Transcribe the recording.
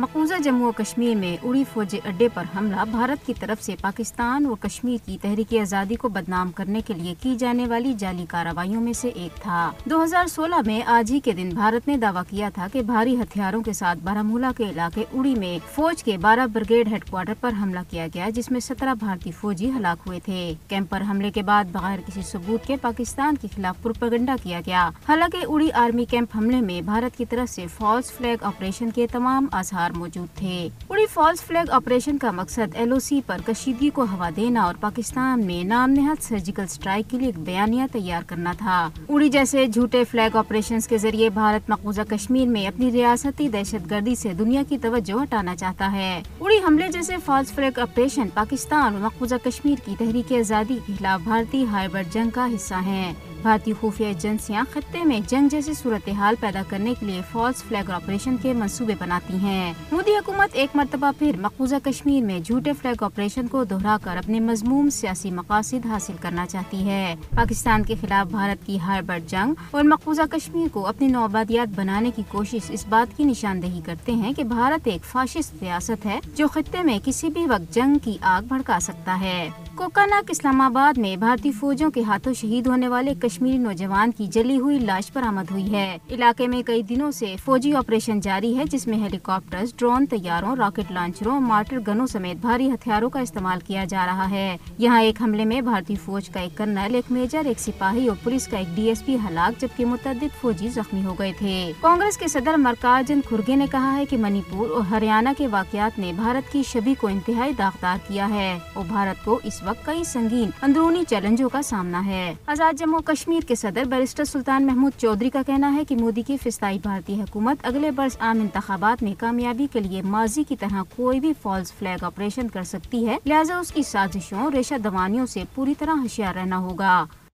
مقبوضہ جموں و کشمیر میں اڑی فوجی اڈے پر حملہ بھارت کی طرف سے پاکستان اور کشمیر کی تحریک آزادی کو بدنام کرنے کے لیے کی جانے والی جعلی کارروائیوں میں سے ایک تھا۔ دو ہزار سولہ میں آج ہی کے دن بھارت نے دعویٰ کیا تھا کہ بھاری ہتھیاروں کے ساتھ بارہ کے علاقے اڑی میں فوج کے بارہ بریگیڈ ہیڈ کوارٹر پر حملہ کیا گیا، جس میں سترہ بھارتی فوجی ہلاک ہوئے تھے۔ کیمپ پر حملے کے بعد بغیر کسی ثبوت کے پاکستان کے خلاف پروپگنڈا کیا گیا۔ حالانکہ اڑی آرمی کیمپ حملے میں بھارت کی طرف سے فالس فلیگ آپریشن کے تمام اظہار موجود تھے۔ اڑی فالس فلیگ آپریشن کا مقصد ایل او سی پر کشیدگی کو ہوا دینا اور پاکستان میں نام نہاد سرجیکل اسٹرائک کے لیے ایک بیانیہ تیار کرنا تھا۔ اڑی جیسے جھوٹے فلیگ آپریشن کے ذریعے بھارت مقبوضہ کشمیر میں اپنی ریاستی دہشت گردی سے دنیا کی توجہ ہٹانا چاہتا ہے۔ اڑی حملے جیسے فالس فلیگ آپریشن پاکستان اور مقبوضہ کشمیر کی تحریک آزادی کے خلاف بھارتی ہائبر جنگ کا حصہ ہیں۔ بھارتی خفیہ ایجنسیاں خطے میں جنگ جیسی صورتحال پیدا کرنے کے لیے فالس فلیگ آپریشن کے منصوبے بناتی ہیں۔ مودی حکومت ایک مرتبہ پھر مقبوضہ کشمیر میں جھوٹے فلیگ آپریشن کو دہرا کر اپنے مضموم سیاسی مقاصد حاصل کرنا چاہتی ہے۔ پاکستان کے خلاف بھارت کی ہائبر جنگ اور مقبوضہ کشمیر کو اپنی نوآبادیات بنانے کی کوشش اس بات کی نشاندہی کرتے ہیں کہ بھارت ایک فاشسٹ ریاست ہے جو خطے میں کسی بھی وقت جنگ کی آگ بھڑکا سکتا ہے۔ کوکاناک اسلام آباد میں بھارتی فوجوں کے ہاتھوں شہید ہونے والے کشمیری نوجوان کی جلی ہوئی لاش برآمد ہوئی ہے۔ علاقے میں کئی دنوں سے فوجی آپریشن جاری ہے، جس میں ہیلی کاپٹر ڈرون طیاروں، راکٹ لانچروں، مارٹر گنوں سمیت بھاری ہتھیاروں کا استعمال کیا جا رہا ہے۔ یہاں ایک حملے میں بھارتی فوج کا ایک کرنل، ایک میجر، ایک سپاہی اور پولیس کا ایک ڈی ایس پی ہلاک، جبکہ متعدد فوجی زخمی ہو گئے تھے۔ کانگریس کے صدر مرکاجن کھرگے نے کہا ہے کہ منی پور اور ہریانہ کے واقعات نے بھارت کی شبی کو انتہائی داغدار کیا ہے اور بھارت کو اس وقت کئی سنگین اندرونی چیلنجوں کا سامنا ہے۔ آزاد جموں کشمیر کے صدر بیرسٹر سلطان محمود چودھری کا کہنا ہے کہ مودی کی فستائی بھارتی حکومت اگلے برس عام انتخابات میں کامیابی کے لیے ماضی کی طرح کوئی بھی فالس فلیگ آپریشن کر سکتی ہے، لہٰذا اس کی سازشوں، ریشہ دوانیوں سے پوری طرح ہوشیار رہنا ہوگا۔